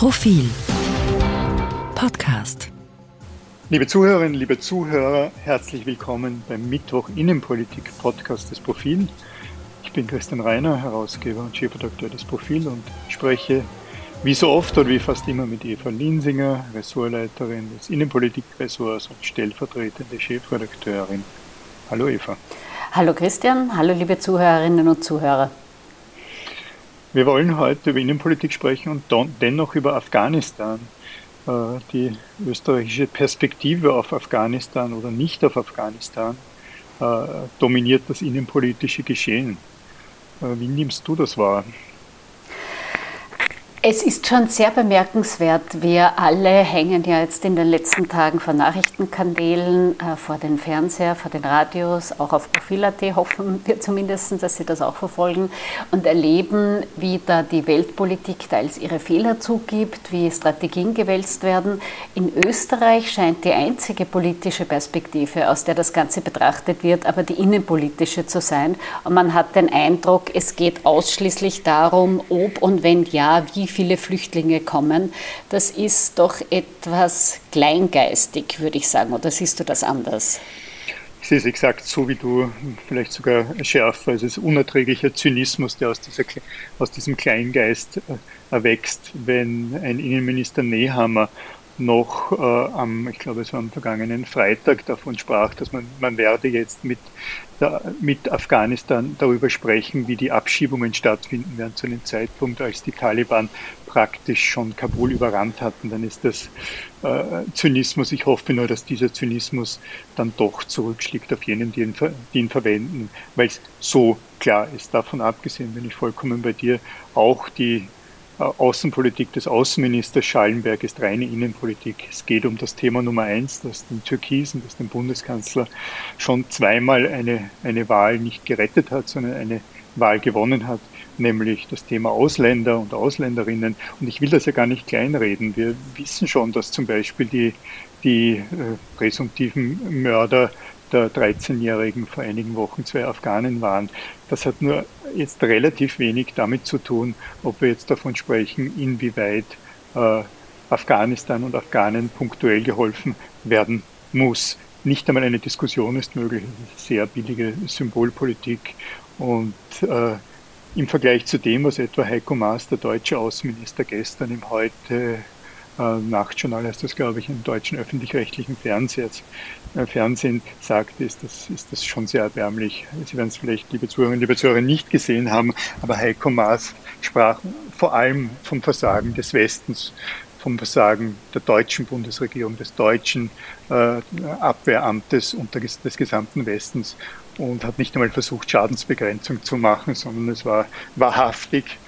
Profil Podcast. Liebe Zuhörerinnen, liebe Zuhörer, herzlich willkommen beim Mittwoch Innenpolitik Podcast des Profil. Ich bin Christian Reiner, Herausgeber und Chefredakteur des Profil und spreche wie so oft oder wie fast immer mit Eva Linsinger, Ressortleiterin des Innenpolitikressorts und stellvertretende Chefredakteurin. Hallo Eva. Hallo Christian, hallo liebe Zuhörerinnen und Zuhörer. Wir wollen heute über Innenpolitik sprechen und dennoch über Afghanistan. Äh, die österreichische Perspektive auf Afghanistan oder nicht auf Afghanistan äh, dominiert das innenpolitische Geschehen. Äh, wie nimmst du das wahr? Es ist schon sehr bemerkenswert. Wir alle hängen ja jetzt in den letzten Tagen vor Nachrichtenkanälen, äh, vor den Fernseher, vor den Radios, auch auf Profil.at hoffen wir zumindest, dass Sie das auch verfolgen und erleben, wie da die Weltpolitik teils ihre Fehler zugibt, wie Strategien gewälzt werden. In Österreich scheint die einzige politische Perspektive, aus der das Ganze betrachtet wird, aber die innenpolitische zu sein. Und man hat den Eindruck, es geht ausschließlich darum, ob und wenn ja, wie viele Flüchtlinge kommen, das ist doch etwas kleingeistig, würde ich sagen. Oder siehst du das anders? Es exakt so wie du, vielleicht sogar schärfer. Es ist unerträglicher Zynismus, der aus, dieser, aus diesem Kleingeist äh, erwächst, wenn ein Innenminister Nehammer noch äh, am, ich glaube es war am vergangenen Freitag davon sprach, dass man, man werde jetzt mit, der, mit Afghanistan darüber sprechen, wie die Abschiebungen stattfinden werden zu einem Zeitpunkt, als die Taliban praktisch schon Kabul überrannt hatten, dann ist das äh, Zynismus. Ich hoffe nur, dass dieser Zynismus dann doch zurückschlägt auf jenen, die ihn, die ihn verwenden, weil es so klar ist. Davon abgesehen bin ich vollkommen bei dir. Auch die Außenpolitik des Außenministers Schallenberg ist reine Innenpolitik. Es geht um das Thema Nummer eins, dass den Türkisen, dass den Bundeskanzler schon zweimal eine, eine Wahl nicht gerettet hat, sondern eine Wahl gewonnen hat, nämlich das Thema Ausländer und Ausländerinnen. Und ich will das ja gar nicht kleinreden. Wir wissen schon, dass zum Beispiel die, die äh, präsumptiven Mörder der 13-Jährigen vor einigen Wochen zwei Afghanen waren. Das hat nur jetzt relativ wenig damit zu tun, ob wir jetzt davon sprechen, inwieweit äh, Afghanistan und Afghanen punktuell geholfen werden muss. Nicht einmal eine Diskussion ist möglich. Sehr billige Symbolpolitik und äh, im Vergleich zu dem, was etwa Heiko Maas, der deutsche Außenminister, gestern im Heute äh, Nachtjournal heißt das, glaube ich, im deutschen öffentlich-rechtlichen Fernsehen, äh, Fernsehen sagt, ist das, ist das schon sehr erbärmlich. Sie werden es vielleicht, liebe Zuhörerinnen, liebe Zuhörer, nicht gesehen haben, aber Heiko Maas sprach vor allem vom Versagen des Westens, vom Versagen der deutschen Bundesregierung, des deutschen äh, Abwehramtes und des gesamten Westens und hat nicht einmal versucht, Schadensbegrenzung zu machen, sondern es war wahrhaftig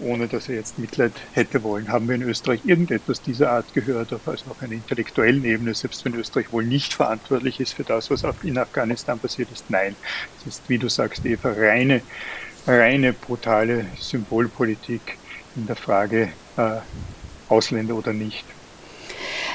ohne dass er jetzt Mitleid hätte wollen. Haben wir in Österreich irgendetwas dieser Art gehört, also auf einer intellektuellen Ebene, selbst wenn Österreich wohl nicht verantwortlich ist für das, was in Afghanistan passiert ist? Nein. Es ist, wie du sagst, Eva, reine, reine brutale Symbolpolitik in der Frage äh, Ausländer oder nicht.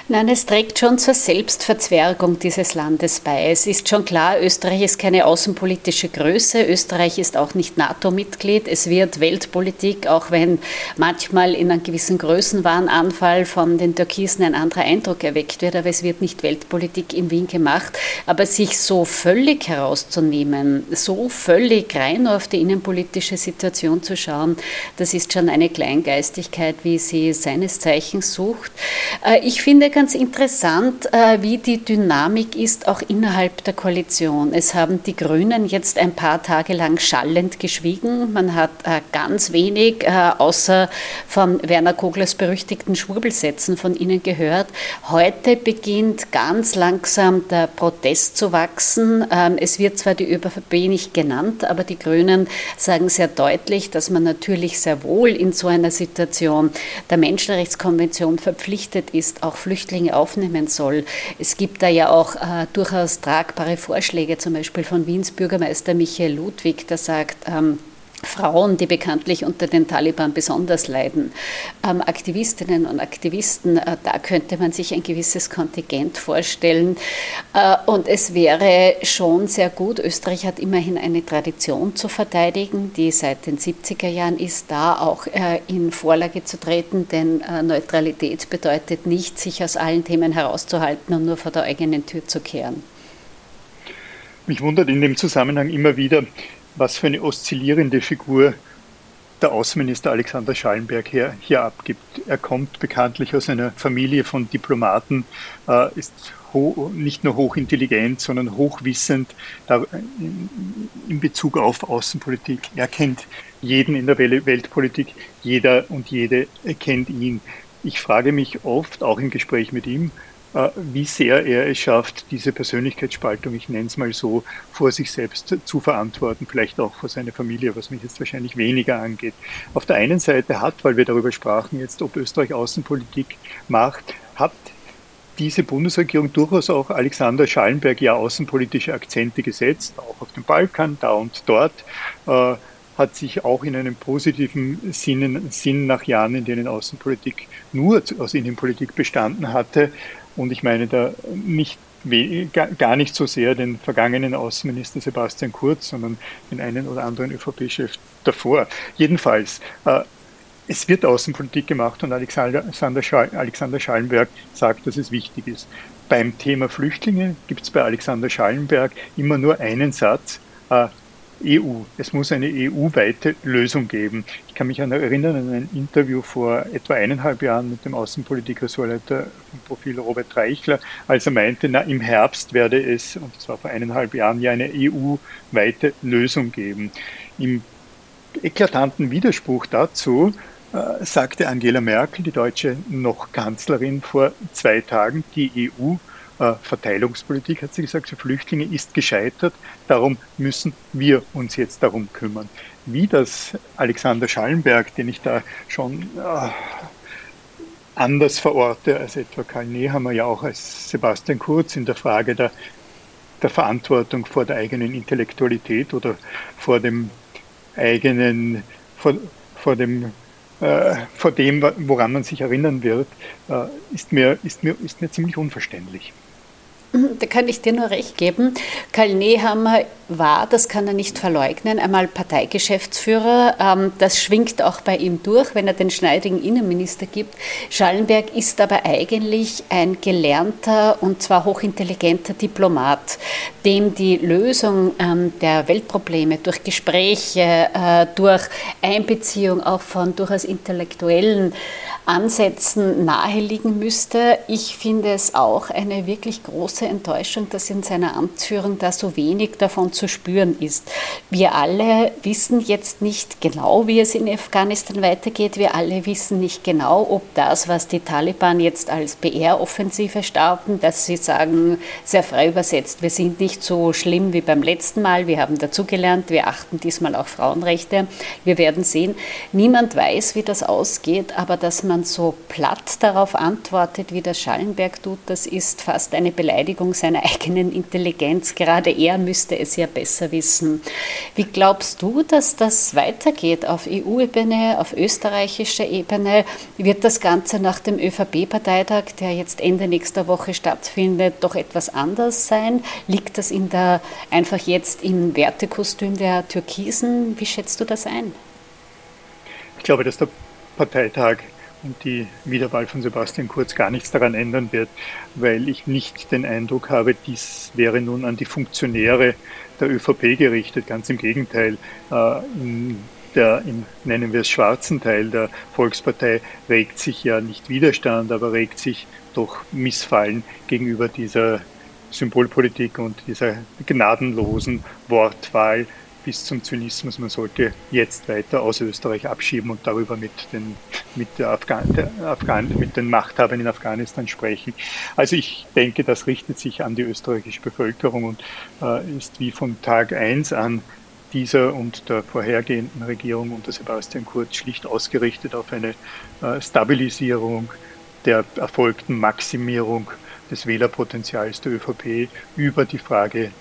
Nein, es trägt schon zur Selbstverzwergung dieses Landes bei. Es ist schon klar, Österreich ist keine außenpolitische Größe. Österreich ist auch nicht NATO-Mitglied. Es wird Weltpolitik, auch wenn manchmal in einem gewissen Größenwahnanfall von den Türkisen ein anderer Eindruck erweckt wird. Aber es wird nicht Weltpolitik in Wien gemacht. Aber sich so völlig herauszunehmen, so völlig rein auf die innenpolitische Situation zu schauen, das ist schon eine Kleingeistigkeit, wie sie seines Zeichens sucht. Äh, ich finde ganz interessant, äh, wie die Dynamik ist, auch innerhalb der Koalition. Es haben die Grünen jetzt ein paar Tage lang schallend geschwiegen. Man hat äh, ganz wenig, äh, außer von Werner Koglers berüchtigten Schwurbelsätzen von ihnen gehört. Heute beginnt ganz langsam der Protest zu wachsen. Ähm, es wird zwar die ÖVP nicht genannt, aber die Grünen sagen sehr deutlich, dass man natürlich sehr wohl in so einer Situation der Menschenrechtskonvention verpflichtet ist, auch Flüchtlinge Flüchtlinge aufnehmen soll. Es gibt da ja auch äh, durchaus tragbare Vorschläge, zum Beispiel von Wiens Bürgermeister Michael Ludwig, der sagt, ähm, Frauen, die bekanntlich unter den Taliban besonders leiden, ähm, Aktivistinnen und Aktivisten, äh, da könnte man sich ein gewisses Kontingent vorstellen. Äh, und es wäre schon sehr gut, Österreich hat immerhin eine Tradition zu verteidigen, die seit den 70er Jahren ist, da auch äh, in Vorlage zu treten, denn äh, Neutralität bedeutet nicht, sich aus allen Themen herauszuhalten und nur vor der eigenen Tür zu kehren. Mich wundert in dem Zusammenhang immer wieder, was für eine oszillierende Figur der Außenminister Alexander Schallenberg hier, hier abgibt. Er kommt bekanntlich aus einer Familie von Diplomaten, äh, ist nicht nur hochintelligent, sondern hochwissend in Bezug auf Außenpolitik. Er kennt jeden in der Weltpolitik, jeder und jede kennt ihn. Ich frage mich oft, auch im Gespräch mit ihm, äh, wie sehr er es schafft, diese Persönlichkeitsspaltung, ich nenne es mal so, vor sich selbst zu verantworten, vielleicht auch vor seiner Familie, was mich jetzt wahrscheinlich weniger angeht. Auf der einen Seite hat, weil wir darüber sprachen jetzt, ob Österreich Außenpolitik macht, hat diese Bundesregierung durchaus auch Alexander Schallenberg ja außenpolitische Akzente gesetzt, auch auf dem Balkan, da und dort. Äh, hat sich auch in einem positiven Sinn, Sinn nach Jahren, in denen Außenpolitik nur aus Innenpolitik bestanden hatte, und ich meine da nicht gar nicht so sehr den vergangenen Außenminister Sebastian Kurz, sondern den einen oder anderen ÖVP-Chef davor. Jedenfalls, äh, es wird Außenpolitik gemacht und Alexander, Alexander Schallenberg sagt, dass es wichtig ist. Beim Thema Flüchtlinge gibt es bei Alexander Schallenberg immer nur einen Satz, äh, EU. Es muss eine EU-weite Lösung geben. Ich kann mich an erinnern an ein Interview vor etwa eineinhalb Jahren mit dem Außenpolitik-Ressortleiter vom Profil Robert Reichler, als er meinte, na, im Herbst werde es, und das war vor eineinhalb Jahren, ja eine EU-weite Lösung geben. Im eklatanten Widerspruch dazu äh, sagte Angela Merkel, die deutsche noch Kanzlerin, vor zwei Tagen, die EU Verteilungspolitik, hat sie gesagt, für Flüchtlinge ist gescheitert. Darum müssen wir uns jetzt darum kümmern. Wie das Alexander Schallenberg, den ich da schon äh, anders verorte als etwa Karl Nehammer, ja auch als Sebastian Kurz in der Frage der, der Verantwortung vor der eigenen Intellektualität oder vor dem eigenen, vor, vor dem äh, vor dem, woran man sich erinnern wird, äh, ist, mir, ist, mir, ist mir ziemlich unverständlich. Da kann ich dir nur recht geben. Karl Nehammer war, das kann er nicht verleugnen, einmal Parteigeschäftsführer. Ähm, das schwingt auch bei ihm durch, wenn er den schneidigen Innenminister gibt. Schallenberg ist aber eigentlich ein gelernter und zwar hochintelligenter Diplomat, dem die Lösung ähm, der Weltprobleme durch Gespräche, äh, durch Einbeziehung auch von durchaus intellektuellen Ansätzen naheliegen müsste. Ich finde es auch eine wirklich große Enttäuschung, dass in seiner Amtsführung da so wenig davon zu spüren ist. Wir alle wissen jetzt nicht genau, wie es in Afghanistan weitergeht. Wir alle wissen nicht genau, ob das, was die Taliban jetzt als PR-Offensive starten, dass sie sagen, sehr frei übersetzt, wir sind nicht so schlimm wie beim letzten Mal, wir haben dazugelernt, wir achten diesmal auch Frauenrechte. Wir werden sehen, niemand weiß, wie das ausgeht, aber dass man so platt darauf antwortet, wie das Schallenberg tut, das ist fast eine Beleidigung seiner eigenen Intelligenz. Gerade er müsste es ja ja besser wissen. Wie glaubst du, dass das weitergeht auf EU-Ebene, auf österreichischer Ebene? Wird das Ganze nach dem ÖVP-Parteitag, der jetzt Ende nächster Woche stattfindet, doch etwas anders sein? Liegt das in der, einfach jetzt im Wertekostüm der Türkisen? Wie schätzt du das ein? Ich glaube, dass der Parteitag und die Wiederwahl von Sebastian Kurz gar nichts daran ändern wird, weil ich nicht den Eindruck habe, dies wäre nun an die Funktionäre der ÖVP gerichtet. Ganz im Gegenteil. Äh, in der, im, nennen wir es schwarzen Teil der Volkspartei regt sich ja nicht Widerstand, aber regt sich doch Missfallen gegenüber dieser Symbolpolitik und dieser gnadenlosen Wortwahl bis zum Zynismus, man sollte jetzt weiter aus Österreich abschieben und darüber mit den, mit Afghan, Afghan, mit den Machthabern in Afghanistan sprechen. Also ich denke, das richtet sich an die österreichische Bevölkerung und äh, ist wie von Tag eins an dieser und der vorhergehenden Regierung unter Sebastian Kurz schlicht ausgerichtet auf eine äh, Stabilisierung der erfolgten Maximierung des Wählerpotenzials der ÖVP über die Frage,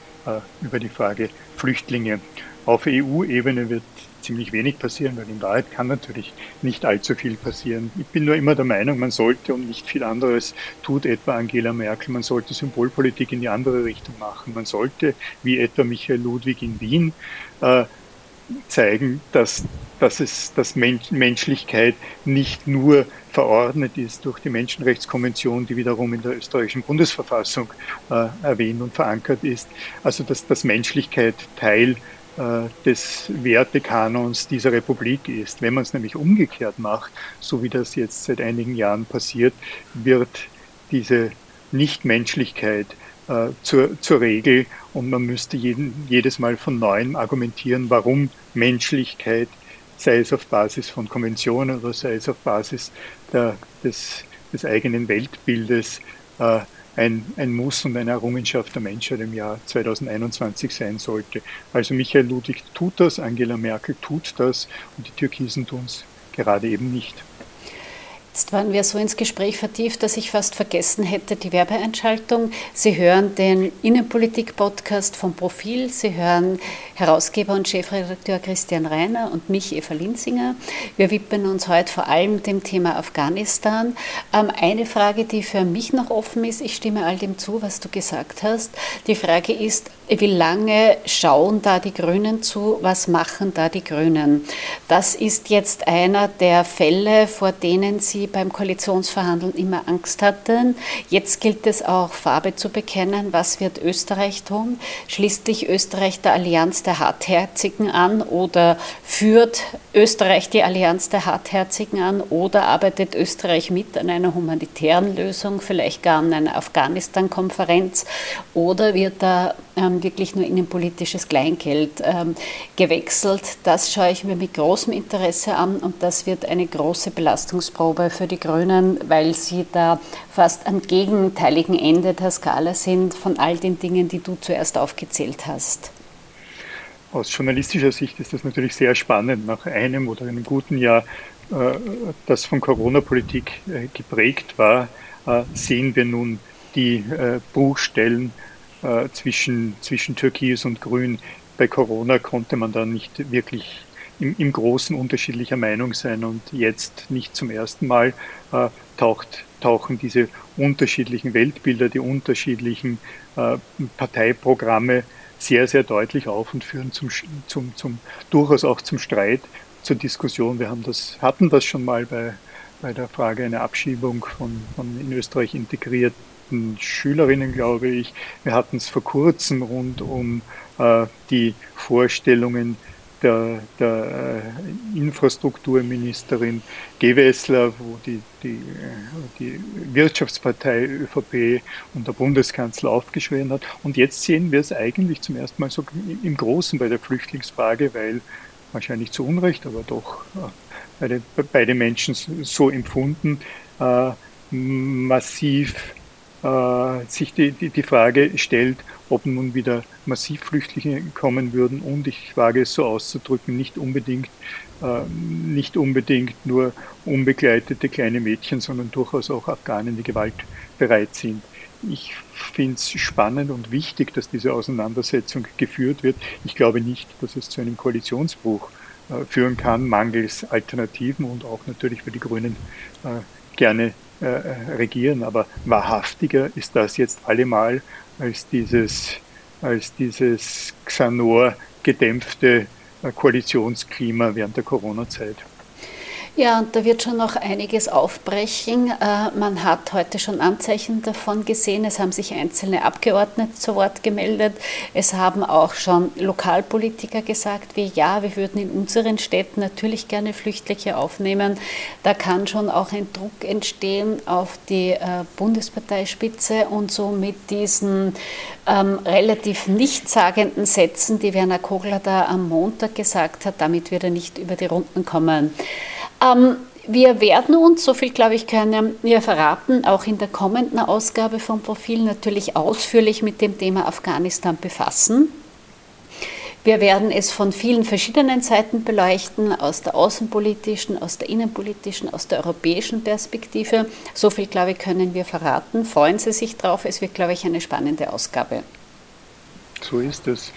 über die Frage Flüchtlinge. Auf EU-Ebene wird ziemlich wenig passieren, weil in Wahrheit kann natürlich nicht allzu viel passieren. Ich bin nur immer der Meinung, man sollte und nicht viel anderes tut etwa Angela Merkel, man sollte Symbolpolitik in die andere Richtung machen. Man sollte, wie etwa Michael Ludwig in Wien, äh, zeigen, dass, dass, es, dass Menschlichkeit nicht nur verordnet ist durch die Menschenrechtskonvention, die wiederum in der österreichischen Bundesverfassung äh, erwähnt und verankert ist. Also dass, dass Menschlichkeit Teil äh, des Wertekanons dieser Republik ist. Wenn man es nämlich umgekehrt macht, so wie das jetzt seit einigen Jahren passiert, wird diese Nichtmenschlichkeit äh, zur, zur Regel und man müsste jeden, jedes Mal von neuem argumentieren, warum Menschlichkeit, sei es auf Basis von Konventionen oder sei es auf Basis der, des, des eigenen Weltbildes, äh, ein, ein Muss und eine Errungenschaft der Menschheit im Jahr 2021 sein sollte. Also Michael Ludwig tut das, Angela Merkel tut das und die Türkisen tun es gerade eben nicht. Jetzt waren wir so ins Gespräch vertieft, dass ich fast vergessen hätte die Werbeeinschaltung. Sie hören den Innenpolitik-Podcast vom Profil. Sie hören Herausgeber und Chefredakteur Christian Reiner und mich, Eva Linsinger. Wir widmen uns heute vor allem dem Thema Afghanistan. Ähm, eine Frage, die für mich noch offen ist, ich stimme all dem zu, was du gesagt hast. Die Frage ist, wie lange schauen da die Grünen zu? Was machen da die Grünen? Das ist jetzt einer der Fälle, vor denen sie beim Koalitionsverhandeln immer Angst hatten. Jetzt gilt es auch, Farbe zu bekennen. Was wird Österreich tun? Schließt sich Österreich der Allianz der Hartherzigen an oder führt Österreich die Allianz der Hartherzigen an oder arbeitet Österreich mit an einer humanitären Lösung, vielleicht gar an einer Afghanistan-Konferenz oder wird da wirklich nur innenpolitisches Kleingeld ähm, gewechselt? Das schaue ich mir mit großem Interesse an und das wird eine große Belastungsprobe für die Grünen, weil sie da fast am gegenteiligen Ende der Skala sind von all den Dingen, die du zuerst aufgezählt hast. Aus journalistischer Sicht ist das natürlich sehr spannend. Nach einem oder einem guten Jahr, äh, das von Corona-Politik äh, geprägt war, äh, sehen wir nun die Bruchstellen zwischen, zwischen Türkis und Grün. Bei Corona konnte man da nicht wirklich im, im Großen unterschiedlicher Meinung sein und jetzt nicht zum ersten Mal äh, taucht, tauchen diese unterschiedlichen Weltbilder, die unterschiedlichen äh, Parteiprogramme sehr, sehr deutlich auf und führen zum, zum, zum, durchaus auch zum Streit, zur Diskussion. Wir haben das, hatten das schon mal bei, bei der Frage einer Abschiebung von, von in Österreich integrierten Schülerinnen, glaube ich. Wir hatten es vor kurzem rund um äh, die Vorstellungen der, der äh, Infrastrukturministerin Gewessler, wo die, die, äh, die Wirtschaftspartei ÖVP und der Bundeskanzler aufgeschrien hat. Und jetzt sehen wir es eigentlich zum ersten Mal so im Großen bei der Flüchtlingsfrage, weil wahrscheinlich zu Unrecht, aber doch äh, beide, beide Menschen so empfunden, äh, massiv äh, sich die, die, die Frage stellt, ob nun wieder massiv Flüchtlinge kommen würden und ich wage es so auszudrücken, nicht unbedingt, äh, nicht unbedingt nur unbegleitete kleine Mädchen, sondern durchaus auch Afghanen, die gewaltbereit sind. Ich finde es spannend und wichtig, dass diese Auseinandersetzung geführt wird. Ich glaube nicht, dass es zu einem Koalitionsbruch äh, führen kann, mangels Alternativen und auch natürlich, weil die Grünen äh, gerne äh, regieren. Aber wahrhaftiger ist das jetzt allemal als dieses, als dieses Xanor gedämpfte äh, Koalitionsklima während der Corona-Zeit. Ja, und da wird schon noch einiges aufbrechen. Äh, man hat heute schon Anzeichen davon gesehen. Es haben sich einzelne Abgeordnete zu Wort gemeldet. Es haben auch schon Lokalpolitiker gesagt, wie ja, wir würden in unseren Städten natürlich gerne Flüchtlinge aufnehmen. Da kann schon auch ein Druck entstehen auf die äh, Bundesparteispitze und so mit diesen ähm, relativ nichtssagenden Sätzen, die Werner Kogler da am Montag gesagt hat, damit wird er nicht über die Runden kommen. Ähm, wir werden uns, so viel glaube ich, können wir verraten, auch in der kommenden Ausgabe vom Profil natürlich ausführlich mit dem Thema Afghanistan befassen. Wir werden es von vielen verschiedenen Seiten beleuchten, aus der außenpolitischen, aus der innenpolitischen, aus der europäischen Perspektive. So viel, glaube ich, können wir verraten. Freuen Sie sich drauf. Es wird, glaube ich, eine spannende Ausgabe. So ist es.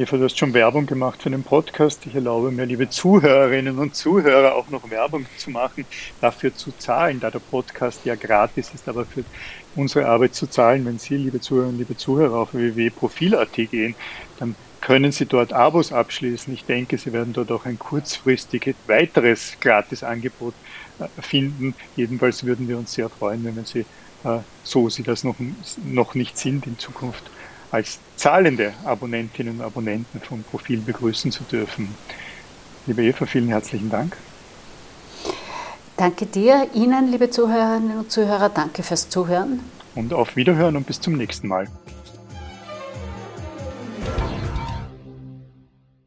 Eva, du hast schon Werbung gemacht für den Podcast. Ich erlaube mir, liebe Zuhörerinnen und Zuhörer, auch noch Werbung zu machen, dafür zu zahlen, da der Podcast ja gratis ist, aber für unsere Arbeit zu zahlen. Wenn Sie, liebe Zuhörerinnen, liebe Zuhörer, auf www.profil.at gehen, dann können Sie dort Abos abschließen. Ich denke, Sie werden dort auch ein kurzfristiges weiteres Gratisangebot äh, finden. Jedenfalls würden wir uns sehr freuen, wenn Sie, äh, so Sie das noch, noch nicht sind, in Zukunft als zahlende Abonnentinnen und Abonnenten vom Profil begrüßen zu dürfen. Liebe Eva, vielen herzlichen Dank. Danke dir, Ihnen, liebe Zuhörerinnen und Zuhörer, danke fürs Zuhören. Und auf Wiederhören und bis zum nächsten Mal.